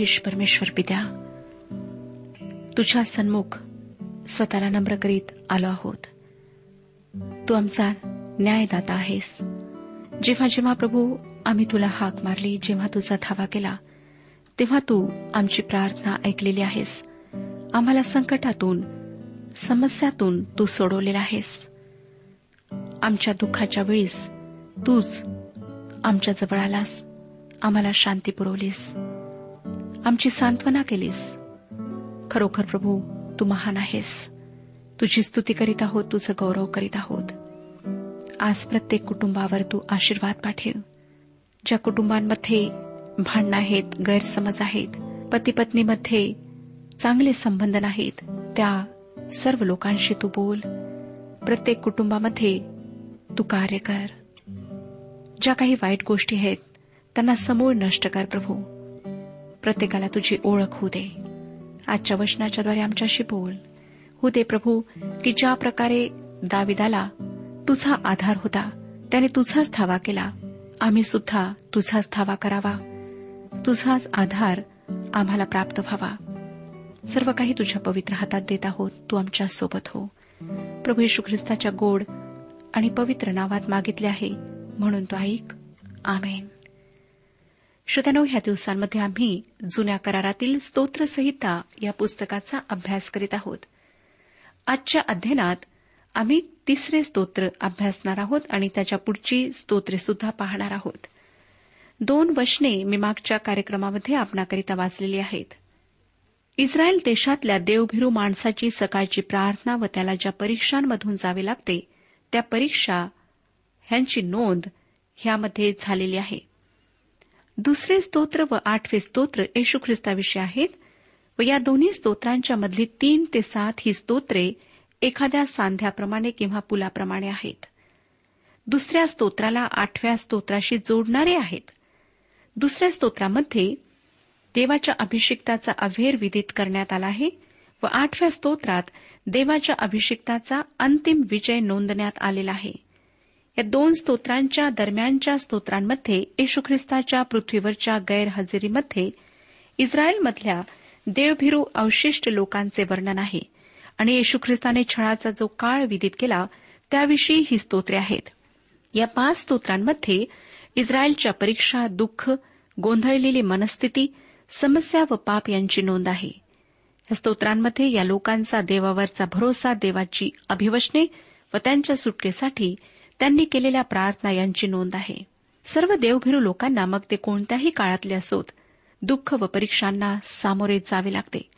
सेनाधीश परमेश्वर पित्या तुझ्या सन्मुख स्वतःला नम्र करीत आलो आहोत. तू आमचा न्यायदाता आहेस. जेव्हा जेव्हा प्रभू आम्ही तुला हाक मारली जेव्हा तुझा धावा केला तेव्हा तू आमची प्रार्थना ऐकलेली आहेस. आम्हाला संकटातून समस्यातून तू सोडवलेला आहेस. आमच्या दुःखाच्या वेळीस तूच आमच्या जवळ आलास. आम्हाला शांती पुरवलीस. आमची सांत्वना केलीस. खरोखर प्रभू तू महान आहेस. तुझी स्तुती करीत आहोत तुझं गौरव करीत आहोत. आज प्रत्येक कुटुंबावर तू आशीर्वाद पाठव. ज्या कुटुंबांमध्ये भांडणं आहेत गैरसमज आहेत पती पत्नीमध्ये चांगले संबंध नाहीत त्या सर्व लोकांशी तू बोल. प्रत्येक कुटुंबामध्ये तू कार्य कर. ज्या काही वाईट गोष्टी आहेत त्यांना समूळ नष्ट कर प्रभू. प्रत्येकाला तुझी ओळख होऊ दे. आजच्या वचनाच्याद्वारे आमच्याशी बोल. हो दे प्रभू की ज्या प्रकारे दाविदाला तुझा आधार होता त्याने तुझाच धावा केला. आम्ही सुद्धा तुझाच धावा करावा. तुझाच आधार आम्हाला प्राप्त व्हावा. सर्व काही तुझ्या पवित्र हातात देत आहोत. तू आमच्यासोबत हो. प्रभू येशू ख्रिस्ताच्या गोड आणि पवित्र नावात मागितले आहे. म्हणून तो ऐक. आमेन. श्रोत्यानो ह्या दिवसांमध्ये आम्ही जुन्या करारातील स्तोत्रसंहिता या पुस्तकाचा अभ्यास करीत आहोत. आजच्या अध्ययनात आम्ही तिसरे स्तोत्र अभ्यासणार आहोत आणि त्याच्या पुढची स्तोत्रे सुद्धा पाहणार आहोत. दोन वचने मी मागच्या कार्यक्रमामध्ये आपणाकरिता वाचलेली आहेत. इस्रायल देशातल्या देवभिरू माणसाची सकाळची प्रार्थना व त्याला ज्या परीक्षांमधून जावे लागते त्या परीक्षा ह्यांची नोंद ह्यामध्ये झालेली आहे. दुसरे स्तोत्र व आठवे स्तोत्र येशू ख्रिस्ताविषयी आहेत व या दोन्ही स्तोत्रांच्या मधली तीन ते सात ही स्तोत्रे एखाद्या सांध्याप्रमाणे किंवा पुलाप्रमाणे आहेत. दुसऱ्या स्तोत्राला आठव्या स्तोत्राशी जोडणारे आहेत. दुसऱ्या स्तोत्रामध्ये देवाच्या अभिषिक्ताचा अभेर विदित करण्यात आला आहे व आठव्या स्तोत्रात देवाच्या अभिषिक्ताचा अंतिम विजय नोंदण्यात आलेला आहे. या दोन स्तोत्रांच्या दरम्यानच्या स्तोत्रांमध्ये येशू ख्रिस्ताच्या पृथ्वीवरच्या गैरहजेरीमध्ये इस्रायलमधल्या देवभिरू अवशिष्ट लोकांचे वर्णन आहे आणि येशू ख्रिस्ताने छळाचा जो काळ विदित केला त्याविषयी ही स्तोत्रे आहेत. या पाच स्तोत्रांमध्ये इस्रायलच्या परीक्षा दुःख गोंधळलेली मनस्थिती समस्या व पाप यांची नोंद आहे. या स्तोत्रांमध्ये या लोकांचा देवावरचा भरोसा देवाची अभिवचने व त्यांच्या सुटकेसाठी त्यांनी केलेल्या प्रार्थना यांची नोंद आहे. सर्व देवभिरू लोकांना मग ते कोणत्याही काळातले असोत दुःख व परीक्षांना सामोरे जावे लागते.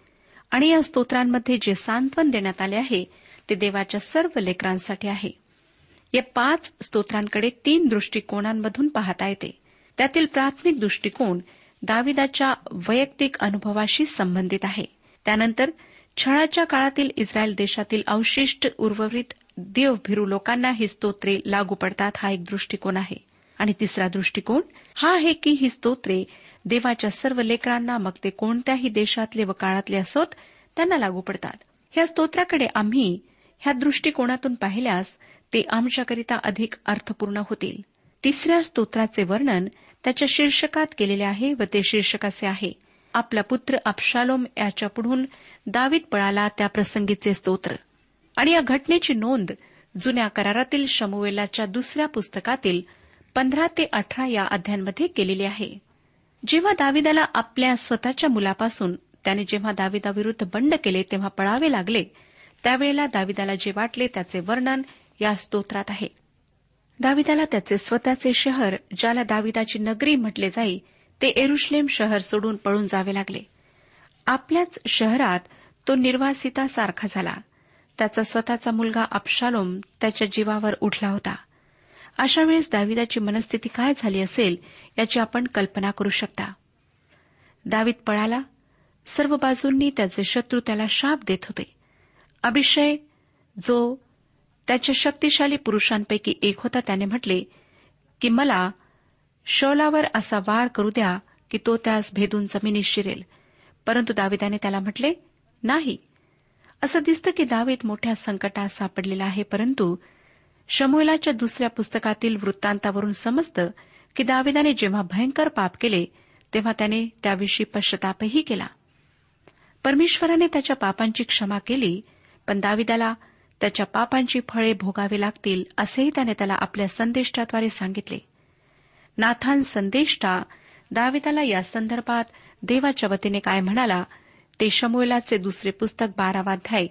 आणि या स्तोत्रांमध्ये जे सांत्वन देण्यात आले आहे ते देवाच्या सर्व लेकरांसाठी आहे. या पाच स्तोत्रांकडे तीन दृष्टिकोनांमधून पाहता येते. त्यातील प्राथमिक दृष्टिकोन दाविदाच्या वैयक्तिक अनुभवाशी संबंधित आहे. त्यानंतर छळाच्या काळातील इस्रायल देशातील अवशिष्ट उर्वरित देवभिरू लोकांना ही स्तोत्रे लागू पडतात हा एक दृष्टिकोन आहे. आणि तिसरा दृष्टिकोन हा आहे की ही स्तोत्रे देवाच्या सर्व लेकरांना मग ते कोणत्याही देशातले व काळातले असोत त्यांना लागू पडतात. ह्या स्तोत्राकडे आम्ही ह्या दृष्टिकोनातून पाहिल्यास ते आमच्याकरिता अधिक अर्थपूर्ण होतील. तिसऱ्या स्तोत्राचे वर्णन त्याच्या शीर्षकात केलेले आहे व ते शीर्षक असे आहे. आपला पुत्र आपशालोम याच्या पुढून दावीत पळाला त्या प्रसंगीचे स्तोत्र. आणि या घटनेची नोंद जुन्या करारातील शमुवेलाच्या दुसऱ्या पुस्तकातील पंधरा ते अठरा या अध्यायांमध्ये केलेली आहे. जेव्हा दाविदाला आपल्या स्वतःच्या मुलापासून त्याने जेव्हा दाविदाविरुद्ध बंड केले तेव्हा पळावे लागले त्यावेळेला दाविदाला जे वाटले त्याचे वर्णन या स्तोत्रात आहे. दाविदाला त्याचे स्वतःचे शहर ज्याला दाविदाची नगरी म्हटले जाई ते एरुश्लेम शहर सोडून पळून जावे लागले. आपल्याच शहरात तो निर्वासितासारखा झाला. त्याचा स्वतःचा मुलगा अबशालोम त्याच्या जीवावर उठला होता. अशा वेळेस दाविदाची मनस्थिती काय झाली असेल याची आपण कल्पना करू शकता. दावीद पळाला. सर्व बाजूंनी त्याचे शत्रू त्याला शाप देत होते. अभिषय जो त्याच्या शक्तिशाली पुरुषांपैकी एक होता त्याने म्हटले की मला शौलावर असा वार करू द्या की तो त्यास भेदून जमिनीत शिरेल. परंतु दाविदाने त्याला म्हटले नाही असं दिसतं की दावीद मोठ्या संकटात सापडलेला आहे परंतु शमोलाच्या दुसऱ्या पुस्तकातील वृत्तांतावरून समजतं की दाविदाने जेव्हा भयंकर पाप केले तेव्हा त्याने त्याविषयी पश्चातापही केला. परमेश्वराने त्याच्या पापांची क्षमा केली पण दाविदाला त्याच्या पापांची फळे भोगावी लागतील असेही त्याने त्याला आपल्या संदेष्टाद्वारे सांगितले. नाथान संदेष्टा दाविदाला या संदर्भात देवाच्या वतीने काय म्हणाला ते शमुएलाचे दुसरे पुस्तक बारावाध्याय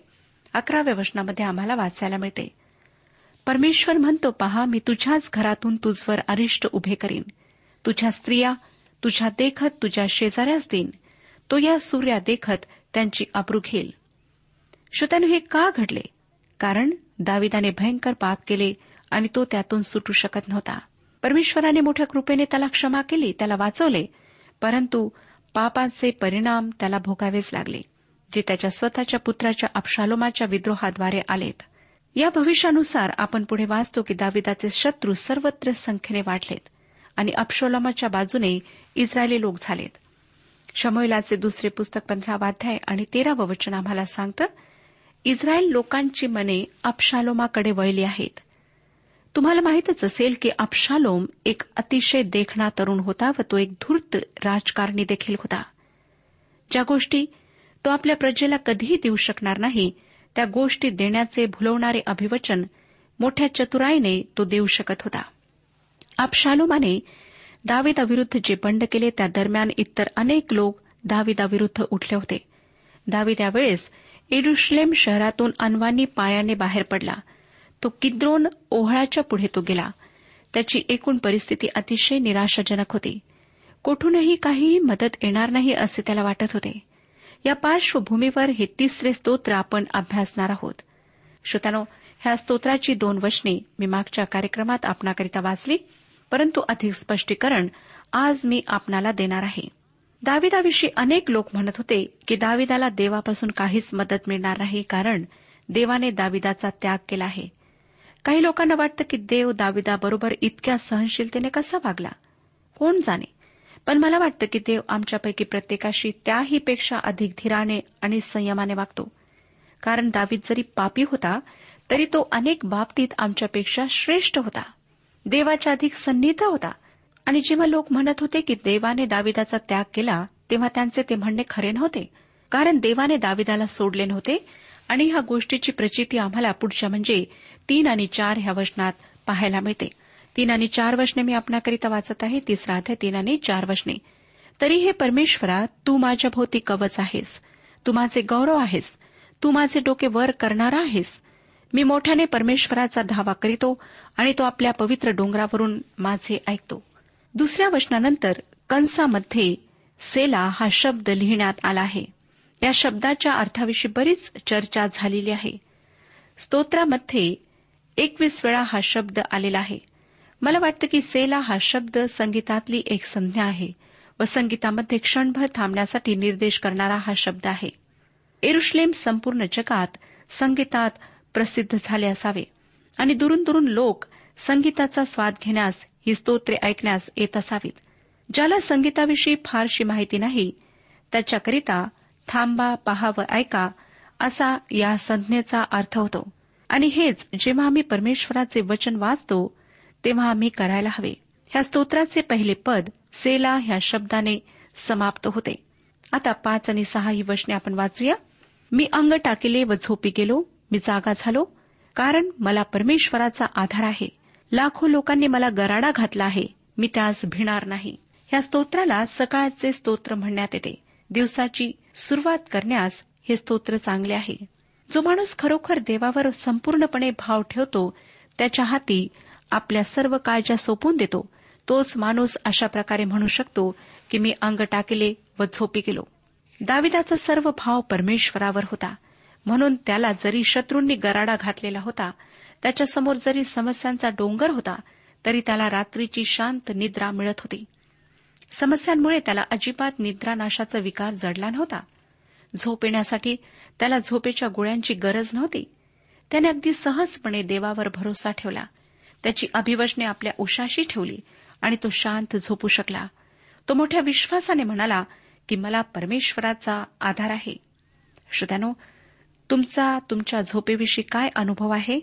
अकराव्या वचनामध्ये आम्हाला वाचायला मिळते. परमेश्वर म्हणतो पहा मी तुझ्याच घरातून तुझवर अरिष्ट उभे करीन. तुझ्या स्त्रिया तुझ्या देखत तुझ्या शेजाऱ्यास देईन. तो या सूर्या देखत त्यांची अब्रू घेईल. श्रोत्यानं हे का घडले? कारण दाविदाने भयंकर पाप केले आणि तो त्यातून सुटू शकत नव्हता. परमेश्वराने मोठ्या कृपेने त्याला क्षमा केली त्याला वाचवले परंतु पापाचे परिणाम त्याला भोगावेच लागले जे त्याच्या स्वतःच्या पुत्राच्या अपशालोमाच्या विद्रोहाद्वारे आलेत. या भविष्यानुसार आपण पुढे वाचतो की दाविदाचे शत्रू सर्वत्र संख्येने वाढलेत आणि अपशोलमाच्या बाजूने इस्रायली लोक झालेत. शमोलाचे दुसरे पुस्तक पंधरावाध्याय आणि तेरावं वचन आम्हाला सांगतं इस्रायल लोकांची मने अपशालोमाकडे वळली आहेत. तुम्हाला माहीतच असेल की अपशालोम एक अतिशय देखणा तरुण होता व तो एक धूर्त राजकारणी देखील होता. ज्या गोष्टी तो आपल्या प्रजेला कधीही देऊ शकणार नाही त्या गोष्टी देण्याचे भुलवणारे अभिवचन मोठ्या चतुराईने तो देऊ शकत होता. अपशालोमाने दाविदाविरुद्ध जे बंड केले त्या दरम्यान इतर अनेक लोक दाविदाविरुद्ध उठले होते. दावीद यावेळेस इरुश्लेम शहरातून अनवानी पायाने बाहेर पडला. तो किद्रोन ओहळाच्या पुढे तो गेला. त्याची एकूण परिस्थिती अतिशय निराशाजनक होती. कोठूनही काहीही मदत येणार नाही असे त्याला वाटत होते. या पार्श्वभूमीवर हे तिसरे स्तोत्र आपण अभ्यासणार आहोत. श्रोत्यानो ह्या स्तोत्राची दोन वचने मी मागच्या कार्यक्रमात आपणाकरिता वाचली परंतु अधिक स्पष्टीकरण आज मी आपणाला देणार आहे. दाविदाविषयी अनेक लोक म्हणत होते की दाविदाला देवापासून काहीच मदत मिळणार नाही कारण देवाने दाविदाचा त्याग केला आहे. काही लोकांना वाटतं की देव दाविदाबरोबर इतक्या सहनशीलतेने कसा वागला? कोण जाणे? पण मला वाटतं की देव आमच्यापैकी प्रत्येकाशी त्याहीपेक्षा अधिक धीराने आणि संयमाने वागतो. कारण दावीद जरी पापी होता तरी तो अनेक बाबतीत आमच्यापेक्षा श्रेष्ठ होता. देवाच्या अधिक सन्निध होता. आणि जेव्हा लोक म्हणत होते की देवाने दाविदाचा त्याग केला तेव्हा त्यांचे ते म्हणणे खरे नव्हते. कारण देवाने दाविदाला सोडले नव्हते आणि ह्या गोष्टीची प्रचिती आम्हाला पुढच्या म्हणजे तीन आणि चार ह्या वचनात पाहायला मिळते. तीन आणि चार वचने मी आपणाकरिता वाचत आहे. तिसरा अध्याय तीन आणि चार वचने. तरी हे परमेश्वरा तू माझ्या भोवती कवच आहेस. तू माझे गौरव आहेस. तू माझे डोके वर करणारा आहेस. मी मोठ्याने परमेश्वराचा धावा करीतो आणि तो आपल्या पवित्र डोंगरावरून माझे ऐकतो. दुसऱ्या वचनानंतर कंसामध्ये सेला हा शब्द लिहिण्यात आला आहे. या शब्दाच्या अर्थाविषयी बरीच चर्चा झालेली आहे. स्तोत्रामध्ये एकवीस वेळा हा शब्द आलेला आहे. मला वाटतं की सेला हा शब्द संगीतातली एक संज्ञा आहे व संगीतामध्ये क्षणभर थांबण्यासाठी निर्देश करणारा हा शब्द आहे. एरुश्लेम संपूर्ण जगात संगीतात प्रसिद्ध झाले असावे आणि दुरून दुरून लोक संगीताचा स्वाद घेण्यास ही स्तोत्रे ऐकण्यास येत असावीत. ज्याला संगीताविषयी फारशी माहिती नाही त्याच्याकरिता थांबा पहा व ऐका असा या संज्ञेचा अर्थ होतो. आणि हेच जेव्हा आम्ही परमेश्वराचे वचन वाचतो तेव्हा आम्ही करायला हवे. ह्या स्तोत्राचे पहिले पद सेला ह्या शब्दाने समाप्त होते. आता पाच आणि सहा ही वचने आपण वाचूया. मी अंग टाकिले व झोपी गेलो मी जागा झालो कारण मला परमेश्वराचा आधार आहे. लाखो लोकांनी मला गराडा घातला आहे मी त्यास भिणार नाही. ह्या स्तोत्राला सकाळचे स्तोत्र म्हणण्यात येते. दिवसाची सुरुवात करण्यास हे स्तोत्र चांगले आहे. जो माणूस खरोखर देवावर संपूर्णपणे भाव ठेवतो त्याच्या हाती आपल्या सर्व काळजा सोपून देतो तोच माणूस अशा प्रकारे म्हणू शकतो की मी अंग टाकले व झोपी गेलो. दाविदाचा सर्व भाव परमेश्वरावर होता. म्हणून त्याला जरी शत्रूंनी गराडा घातलेला होता त्याच्यासमोर जरी समस्यांचा डोंगर होता तरी त्याला रात्रीची शांत निद्रा मिळत होती. समस्यांमुळे त्याला अजिबात निद्रानाशाचा विकार जडला नव्हता. झोप येण्यासाठी त्याला झोपेच्या गोळ्यांची गरज नव्हती. त्याने अगदी सहजपणे देवावर भरोसा ठेवला. त्याची अभिवचने आपल्या उशाशी ठेवली आणि तो शांत झोपू शकला. तो मोठ्या विश्वासाने म्हणाला की मला परमेश्वराचा आधार आहे. श्रोत्यानो तुमचा तुमच्या झोपेविषयी काय अनुभव आहे?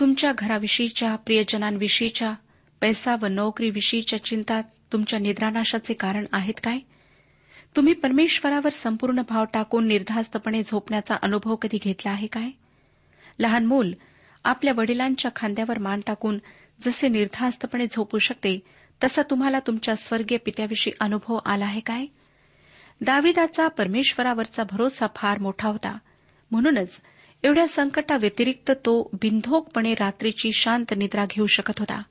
तुमच्या घराविषयीच्या प्रियजनांविषयीच्या पैसा व नोकरीविषयीच्या चिंतात तुमच्या निद्रानाशाचे कारण आहेत काय? तुम्ही परमेश्वरावर संपूर्ण भाव टाकून निर्धास्तपणे झोपण्याचा अनुभव कधी घेतला आहे काय? लहान मूल आपल्या वडिलांच्या खांद्यावर मान टाकून जसे निर्धास्तपणे झोपू शकते तसा तुम्हाला तुमच्या स्वर्गीय पित्याविषयी अनुभव आला आहे काय? दाविदाचा परमेश्वरावरचा भरोसा फार मोठा होता. म्हणूनच एवढ्या संकटाव्यतिरिक्त तो बिनधोकपणे रात्रीची शांत निद्रा घेऊ शकत होता.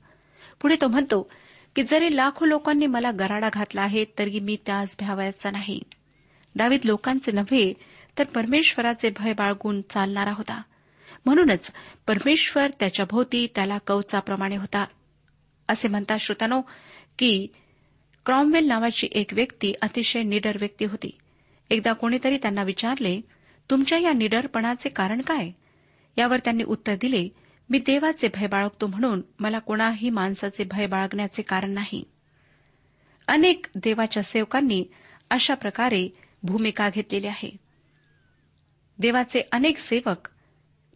पुढे तो म्हणतो की जरी लाखो लोकांनी मला गराडा घातला आहे तरी मी त्यास भ्यावायचा नाही. दावीद लोकांचे नव्हे तर परमेश्वराचे भय बाळगून चालणारा होता. म्हणूनच परमेश्वर त्याच्या भोवती त्याला कवचाप्रमाणे होता. असे म्हणतात श्रोतानो की क्रॉमवेल नावाची एक व्यक्ती अतिशय निडर व्यक्ती होती. एकदा कोणीतरी त्यांना विचारले तुमच्या या निडरपणाचे कारण काय? यावर त्यांनी उत्तर दिले मी देवाचे भय बाळगतो म्हणून मला कोणाही माणसाचे भय बाळगण्याचे कारण नाही. अनेक देवाच्या सेवकांनी अशा प्रकारे भूमिका घेतलेली आहे. देवाचे अनेक सेवक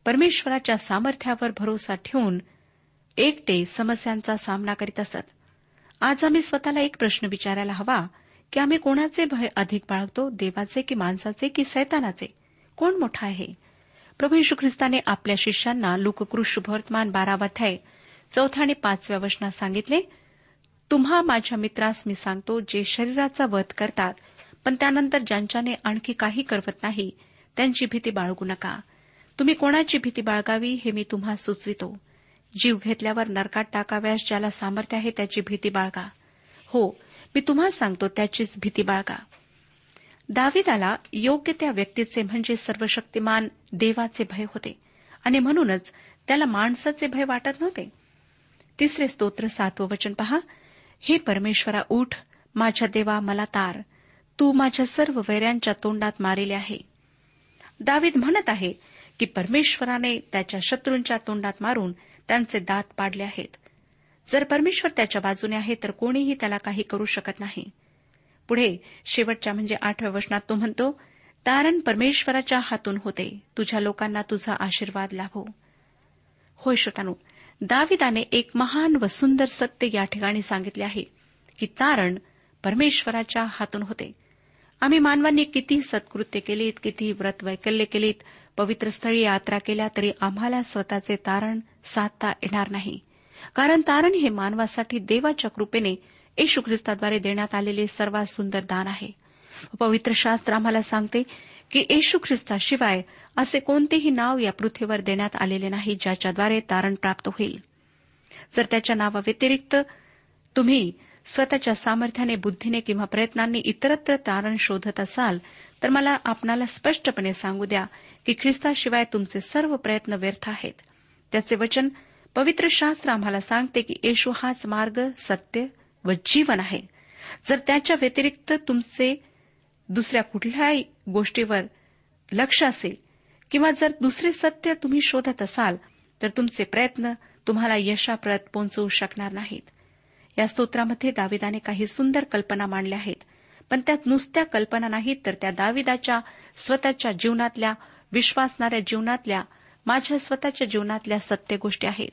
परमेश्वराच्या सामर्थ्यावर भरोसा ठेवून एकटे समस्यांचा सामना करीत असत. आज आम्ही स्वतःला एक प्रश्न विचारायला हवा की आम्ही कोणाचे भय अधिक बाळगतो देवाचे की माणसाचे की सैतानाचे? कोण मोठा आहे? प्रभू यशू ख्रिस्ताने आपल्या शिष्यांना लुककृष वर्तमान बारावाध्याय चौथ्या आणि पाचव्या वचनात सांगितले तुम्हा माझ्या मित्रास मी सांगतो जे शरीराचा वध करतात पण त्यानंतर ज्यांच्याने आणखी काही करवत नाही त्यांची भीती बाळगू नका. तुम्ही कोणाची भीती बाळगावी हे मी तुम्हा सुचवितो. जीव घेतल्यावर नरकात टाकाव्यास ज्याला सामर्थ्य आहे त्याची भीती बाळगा. हो मी तुम्हाला सांगतो त्याचीच भीती बाळगा. दाविदाला योग्य त्या व्यक्तीचे म्हणजे सर्वशक्तिमान देवाचे भय होते. आणि म्हणूनच त्याला माणसाचे भय वाटत नव्हते. तिसरे स्तोत्र सातवं वचन पहा. हे परमेश्वरा उठ. माझ्या देवा मला तार. तू माझ्या सर्व वैऱ्यांच्या तोंडात मारिले आहे. दावीद म्हणत आहे की परमेश्वराने त्याच्या शत्रूंच्या तोंडात मारून त्यांचे दात पाडले आहेत. जर परमेश्वर त्याच्या बाजूने आहे तर कोणीही त्याला काही करू शकत नाही. पुढे शेवटच्या म्हणजे आठव्या वचनात तो म्हणतो तारण परमेश्वराच्या हातून होते. तुझ्या लोकांना तुझा आशीर्वाद लाभो. होय श्रोतानु दाविदाने एक महान व सुंदर सत्य या ठिकाणी सांगितले आहे की तारण परमेश्वराच्या हातून होते. आम्ही मानवांनी किती सत्कृत्य केलीत किती व्रत वैकल्य केलीत पवित्र स्थळी यात्रा केल्या तरी आम्हाला स्वतःचे तारण साधता येणार नाही. कारण तारण हे मानवासाठी देवाच्या कृपेने येशू ख्रिस्ताद्वारे देण्यात आलेले सर्वात सुंदर दान आहे. पवित्र शास्त्र आम्हाला सांगते की येशू ख्रिस्ताशिवाय असे कोणतेही नाव या पृथ्वीवर देण्यात आलेले नाही ज्याच्याद्वारे तारण प्राप्त होईल. जर त्याच्या नावाव्यतिरिक्त तुम्ही स्वतःच्या सामर्थ्याने बुद्धीने किंवा प्रयत्नांनी इतरत्र तारण शोधत असाल तर मला आपणाला स्पष्टपणे सांगू द्या की ख्रिस्ताशिवाय तुमचे सर्व प्रयत्न व्यर्थ आहेत. त्याचे वचन पवित्र शास्त्र आम्हाला सांगते की येशू हाच मार्ग सत्य व जीवन आहे. जर त्याच्या व्यतिरिक्त तुमचे दुसऱ्या कुठल्याही गोष्टीवर लक्ष असेल किंवा जर दुसरे सत्य तुम्ही शोधत असाल तर तुमचे प्रयत्न तुम्हाला यशाप्रत पोहोचवू शकणार नाहीत. या स्तोत्रामध्ये दाविदाने काही सुंदर कल्पना मांडल्या आहेत. पण त्यात नुसत्या कल्पना नाहीत तर त्या दाविदाच्या स्वतःच्या जीवनातल्या विश्वासणाऱ्या जीवनातल्या माझ्या स्वतःच्या जीवनातल्या सत्य गोष्टी आहेत.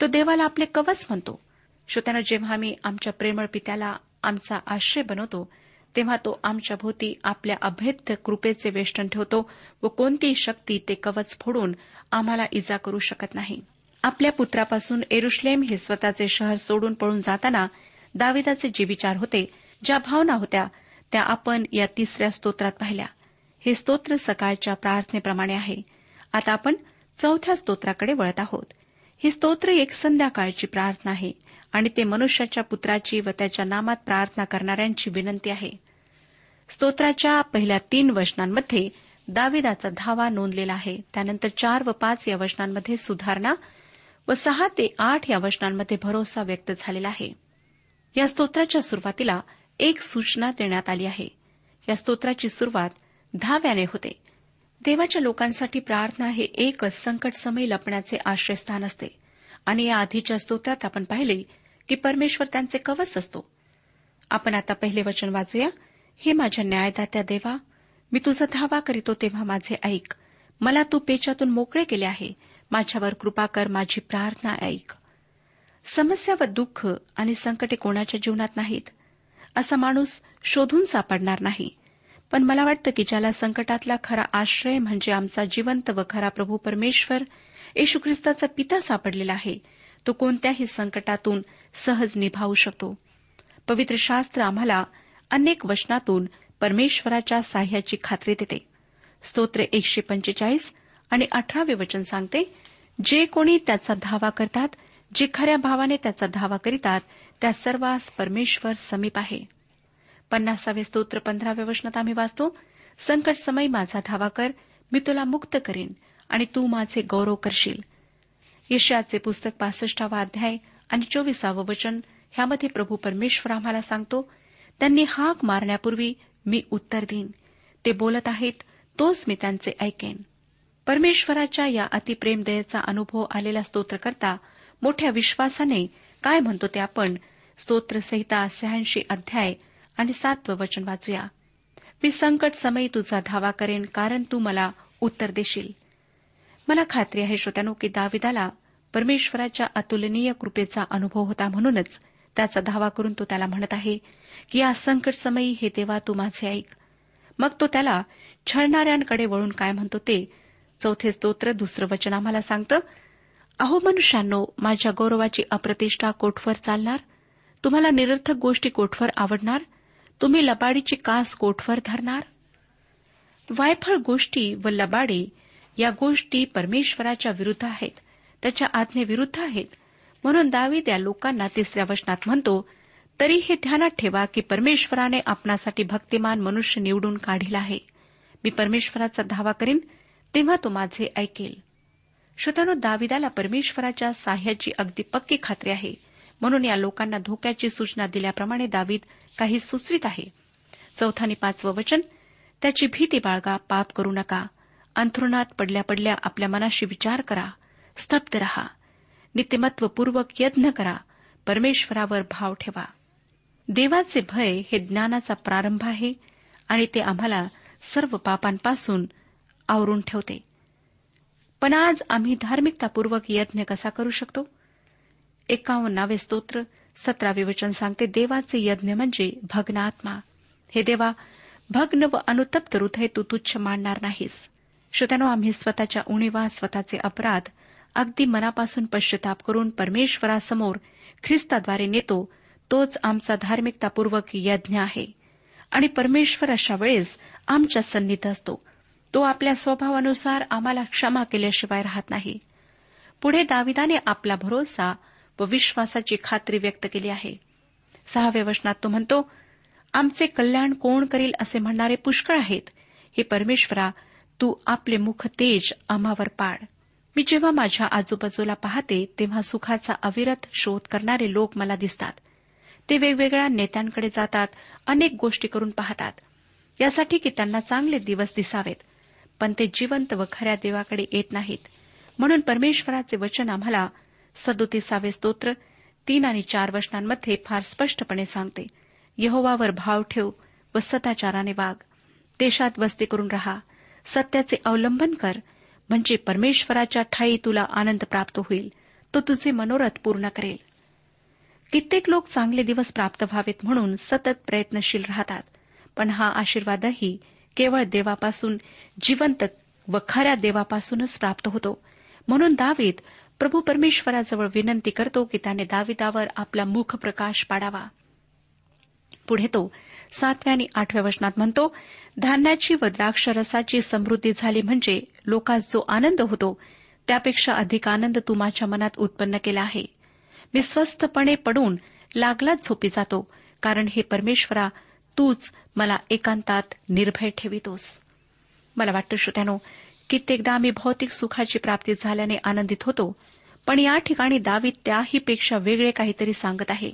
तो देवाला आपले कवच म्हणतो. श्रोत्यानं जेव्हा आम्ही आमच्या प्रेमळ पित्याला आमचा आश्रय बनवतो तेव्हा तो आमच्या भोवती आपल्या अभेद्य कृपेचे वेष्टन ठेवतो व कोणतीही शक्ती ते कवच फोडून आम्हाला इजा करू शकत नाही. आपल्या पुत्रापासून एरुश्लेम हे स्वतःचे शहर सोडून पळून जाताना दाविदाचे जे विचार होते ज्या भावना होत्या त्या आपण या तिसऱ्या स्तोत्रात पाहिल्या. हे स्तोत्र सकाळच्या प्रार्थनेप्रमाणे आहे. आता आपण चौथ्या स्तोत्राकडे वळत आहोत. हे स्तोत्र एक संध्याकाळची प्रार्थना आहे. आणि ते मनुष्याच्या पुत्राची व त्याच्या नामात प्रार्थना करणाऱ्यांची विनंती आहे. स्तोत्राच्या पहिल्या तीन वचनांमध्ये दाविदाचा धावा नोंदलेला आहे. त्यानंतर चार व पाच या वचनांमध्ये सुधारणा व सहा ते आठ या वचनांमध्ये भरोसा व्यक्त झालेला आहे. या स्तोत्राच्या सुरुवातीला एक सूचना देण्यात आली आहे. या स्तोत्राची सुरुवात धाव्याने होते. देवाच्या लोकांसाठी प्रार्थना हे एकच संकटसमयी लपण्याचे आश्रयस्थान असते. आणि या आधीच्या स्तोत्रात आपण पाहिले की परमेश्वर त्यांचे कवच असतो. आपण आता पहिले वचन वाचूया. हे माझ्या न्यायदात्या देवा मी तुझा धावा करीतो तेव्हा माझे ऐक. मला तू पेचातून मोकळे केले आहे. माझ्यावर कृपा कर माझी प्रार्थना ऐक. समस्या व दुःख आणि संकटे कोणाच्या जीवनात नाहीत. असा माणूस शोधून सापडणार नाही. पण मला वाटतं की ज्याला संकटातला खरा आश्रय म्हणजे आमचा जिवंत व खरा प्रभू परमेश्वर येशू ख्रिस्ताचा पिता सापडलेला आहे तो कोणत्याही संकटातून सहज निभावू शकतो. पवित्र शास्त्र आम्हाला अनेक वचनातून परमेश्वराच्या साह्याची खात्री देते. स्तोत्र एकशे पंचेचाळीस आणि अठरावे वचन सांगते जे कोणी त्याचा धावा करतात जे खऱ्या भावाने त्याचा धावा करीतात त्या सर्वांस परमेश्वर समीप आहे. पन्नासावे स्तोत्र पंधराव्या वचनात आम्ही वाचतो संकट समय माझा धावा कर मी तुला मुक्त करीन आणि तू माझे गौरव करशील. यशयाचे पुस्तक पासष्टावा अध्याय आणि चोवीसावं वचन. ह्यामध्ये प्रभू परमेश्वर आम्हाला सांगतो त्यांनी हाक मारण्यापूर्वी मी उत्तर देईन. ते बोलत आहेत तोच मी त्यांचे ऐकेन. परमेश्वराच्या या अतिप्रेमदयेचा अनुभव आलेला स्तोत्रकर्ता मोठ्या विश्वासाने काय म्हणतो ते आपण स्तोत्रसहिता शहाऐंशी अध्याय आणि सातवं वचन वाचूया. मी संकट समयी तुझा धावा करेन कारण तू मला उत्तर देशील. मला खात्री आहे श्रोत्यानो की दाविदाला परमेश्वराच्या अतुलनीय कृपेचा अनुभव होता म्हणूनच त्याचा धावा करून तो त्याला म्हणत आहे की या संकट समयी हे देवा तू माझे ऐक. मग तो त्याला छळणाऱ्यांकडे वळून काय म्हणतो ते चौथे स्तोत्र दुसरं वचन आम्हाला सांगतं. अहो मनुष्यांनो माझ्या गौरवाची अप्रतिष्ठा कोठवर चालणार? तुम्हाला निरर्थक गोष्टी कोठवर आवडणार? तुम्ही लबाडीची कास कोठवर धरणार? वायफळ गोष्टी व लबाडी या गोष्टी परमेश्वराच्या विरुद्ध आहेत त्याच्या आज्ञेविरुद्ध आहेत. म्हणून दावीद या लोकांना तिसऱ्या वचनात म्हणतो तरी हे ध्यानात ठेवा की परमेश्वराने आपणासाठी भक्तिमान मनुष्य निवडून काढील आहे. मी परमेश्वराचा धावा करीन तेव्हा तो माझे ऐकेल. श्रोतानो दाविदाला परमेश्वराच्या साह्याची अगदी पक्की खात्री आहे. म्हणून या लोकांना धोक्याची सूचना दिल्याप्रमाणे दावीद काही सुचवित आहे. चौथा आणि पाचवं वचन त्याची भीती बाळगा पाप करू नका. अंथरुणात पडल्या पडल्या आपल्या मनाशी विचार करा. स्तब्ध रहा. नित्यमत्वपूर्वक यत्न करा. परमेश्वरावर भाव ठेवा. देवाचे भय हे ज्ञानाचा प्रारंभ आहे आणि ते आम्हाला सर्व पापांपासून आवरून ठेवते. पण आज आम्ही धार्मिकतापूर्वक यज्ञ कसा करू शकतो? एकावन्नावे स्तोत्र सतरावे वचन सांगते देवाचे यज्ञ म्हणजे भग्न आत्मा. हे देवा भग्न व अनुतप्त हृदय तू तुच्छ मानणार नाहीस. श्रोत्यानो आम्ही स्वतःच्या उणीवा स्वतःचे अपराध अगदी मनापासून पश्चाताप करून परमेश्वरासमोर ख्रिस्ताद्वारे नेतो तोच आमचा धार्मिकतापूर्वक यज्ञ आहे. आणि परमेश्वर अशा वेळेस आमच्या सन्नीत असतो. तो आपल्या स्वभावानुसार आम्हाला क्षमा केल्याशिवाय राहत नाही. पुढे दाविदाने आपला भरोसा व विश्वासाची खात्री व्यक्त केली आहे. सहाव्या वचनात तो म्हणतो आमचे कल्याण कोण करील असे म्हणणारे पुष्कळ आहेत. हे परमेश्वरा तू आपले मुख तेज आम्हावर पाड. मी जेव्हा माझ्या आजूबाजूला पाहते तेव्हा सुखाचा अविरत शोध करणारे लोक मला दिसतात. ते वेगवेगळ्या नेत्यांकडे जातात अनेक गोष्टी करून पाहतात. यासाठी की त्यांना चांगले दिवस दिसावेत पण ते जिवंत व खऱ्या देवाकडे येत नाहीत. म्हणून परमेश्वराचे वचन आम्हाला सदोतीसावे स्तोत्र तीन आणि चार वचनांमध्ये फार स्पष्टपणे सांगते. यहोवावर भाव ठेव व सदाचाराने वाग. देशात वस्ती करून रहा. सत्याचे अवलंबन कर म्हणजे परमेश्वराच्या ठाई तुला आनंद प्राप्त होईल तो तुझे मनोरथ पूर्ण करेल. कित्येक लोक चांगले दिवस प्राप्त व्हावेत म्हणून सतत प्रयत्नशील राहतात पण हा आशीर्वादही केवळ देवापासून जिवंत व खऱ्या देवापासूनच प्राप्त होतो. म्हणून दावीद प्रभू परमेश्वराजवळ विनंती करतो की त्याने दाविदावर आपला मुख प्रकाश पाडावा. पुढे तो सातव्या आणि आठव्या वचनात म्हणतो धान्याची व द्राक्षरसाची समृद्धी झाली म्हणजे लोकांस जो आनंद होतो त्यापेक्षा अधिक आनंद तू माझ्या मनात उत्पन्न केला आहे. मी स्वस्थपणे पडून लागलाच झोपी जातो कारण हे परमेश्वरा तूच मला एकांतात निर्भय ठेवितोस. मला वाटतं श्रोत्यानो कित्येकदा आम्ही भौतिक सुखाची प्राप्ती झाल्याने आनंदित होतो पण या ठिकाणी दावीत त्याहीपेक्षा वेगळे काहीतरी सांगत आहे.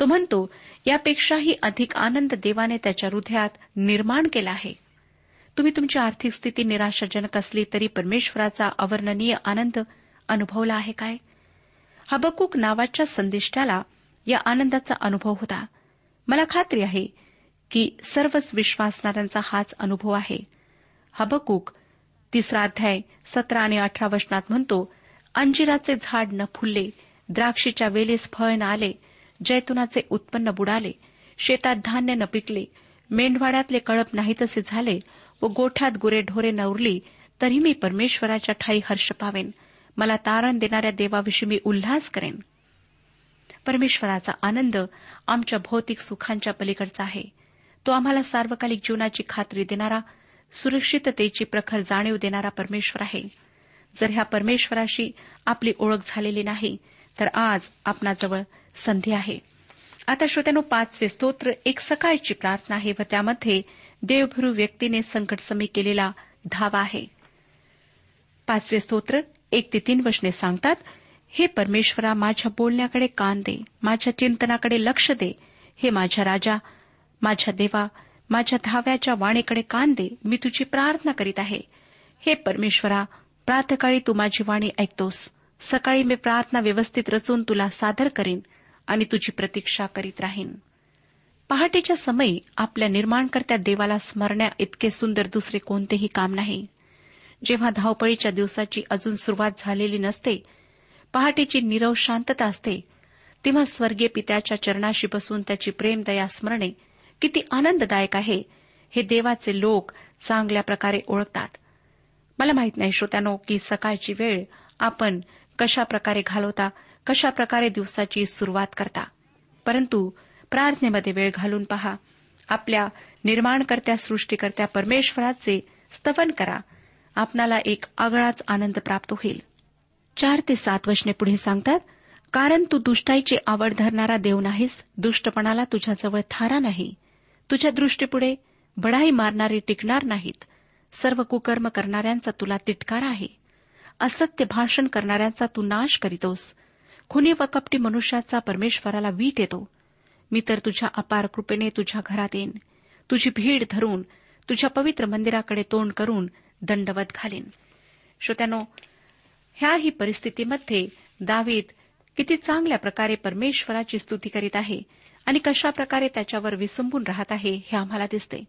तो म्हणतो यापेक्षाही अधिक आनंद देवाने त्याच्या हृदयात निर्माण केला आहे. तुम्ही तुमची आर्थिक स्थिती निराशाजनक असली तरी परमेश्वराचा अवर्णनीय आनंद अनुभवला आहे काय? हबकूक नावाच्या संदिष्टाला या आनंदाचा अनुभव होता. मला खात्री आहे की सर्वच विश्वासणाऱ्यांचा हाच अनुभव आहे. हबकूक तिसरा अध्याय सतरा आणि अठरा वचनात म्हणतो अंजिराचे झाड न फुलले द्राक्षीच्या वेलेस फळ न आले जैतुनाचे उत्पन्न बुडाले शेतात धान्य न पिकले मेंढवाड्यातले कळप नाही तसे झाले व गोठ्यात गुरेढोरे नवरली तरी मी परमेश्वराच्या ठाई हर्ष पावेन. मला तारण देणाऱ्या देवाविषयी मी उल्हास करेन. परमेश्वराचा आनंद आमच्या भौतिक सुखांच्या पलीकडचा आहे. तो आम्हाला सार्वकालिक जीवनाची खात्री देणारा सुरक्षिततेची प्रखर जाणीव देणारा परमेश्वर आहे. जर ह्या परमेश्वराशी आपली ओळख झालेली नाही तर आज आपणाजवळ संधी आहे. आता श्रोत्यानो पाचवे स्तोत्र एक सकाळची प्रार्थना आहे व त्यामध्ये देवभरू व्यक्तीने संकटसमी केलेला धावा आहे. पाचवे स्तोत्र एक ते तीन वचने सांगतात हे परमेश्वरा माझ्या बोलण्याकडे कान दे माझ्या चिंतनाकडे लक्ष दे. हे माझ्या राजा माझ्या देवा माझ्या धाव्याच्या वाणीकडे कान दे. मी तुझी प्रार्थना करीत आहे. हे परमेश्वरा प्रातकाळी तू माझी वाणी ऐकतोस. सकाळी मी प्रार्थना व्यवस्थित रचून तुला सादर करीन. आणि तुझी प्रतीक्षा करीत राहीन. पहाटेच्या समयी आपल्या निर्माणकर्त्या देवाला स्मरण्या इतके सुंदर दुसरे कोणतेही काम नाही. जेव्हा धावपळीच्या दिवसाची अजून सुरुवात झालेली नसते पहाटेची निरव शांतता असते तेव्हा स्वर्गीय पित्याच्या चरणाशी बसून त्याची प्रेमदया स्मरणे किती आनंददायक आहे हे देवाचे लोक चांगल्या प्रकारे ओळखतात. मला माहीत नाही श्रोत्यानो की सकाळची वेळ आपण कशा प्रकारे घालवता कशा प्रकारे दिवसाची सुरुवात करता? परंतु प्रार्थनेमध्ये वेळ घालून पहा. आपल्या निर्माणकर्त्या सृष्टीकर्त्या परमेश्वराचे स्तवन करा. आपणाला एक आगळाच आनंद प्राप्त होईल. चार ते सात वचने पुढे सांगतात कारण तू दुष्टाईची आवड धरणारा देव नाहीस. दुष्टपणाला तुझ्याजवळ थारा नाही. तुझ्या दृष्टीपुढे बढाई मारणारे टिकणार नाहीत. सर्व कुकर्म करणाऱ्यांचा तुला तिटकार आहे. असत्य भाषण करणाऱ्यांचा तू नाश करीतोस. खुनी व कपटी मनुष्याचा परमेश्वराला वीट येतो मी तर तुझ्या अपार कृपेने तुझ्या घरात येईन. तुझी भीड धरून तुझ्या पवित्र मंदिराकडे तोंड करून दंडवत घालीन. श्रोत्यानो ह्याही परिस्थितीमध्ये दावीद किती चांगल्या प्रकारे परमेश्वराची स्तुती करीत आहे आणि कशा प्रकारे त्याच्यावर विसंबून राहत आहे हे आम्हाला दिसते.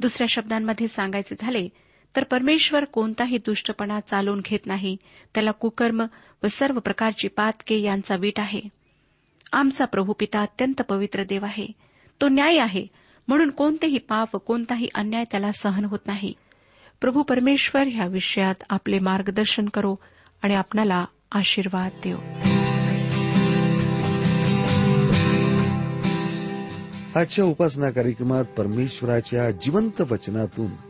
दुसऱ्या शब्दांमध्ये सांगायचे झाले तर परमेश्वर कोणताही दुष्टपणा चालवून घेत नाही. त्याला कुकर्म व सर्व प्रकारची पातके यांचा वीट आहे. आमचा प्रभू पिता अत्यंत पवित्र देव आहे. तो न्याय आहे. म्हणून कोणतेही पाप व कोणताही अन्याय त्याला सहन होत नाही. प्रभू परमेश्वर ह्या विषयात आपले मार्गदर्शन करो आणि आपणाला आशीर्वाद देऊ आजच्या उपासना कार्यक्रमात परमेश्वराच्या जिवंत वचनातून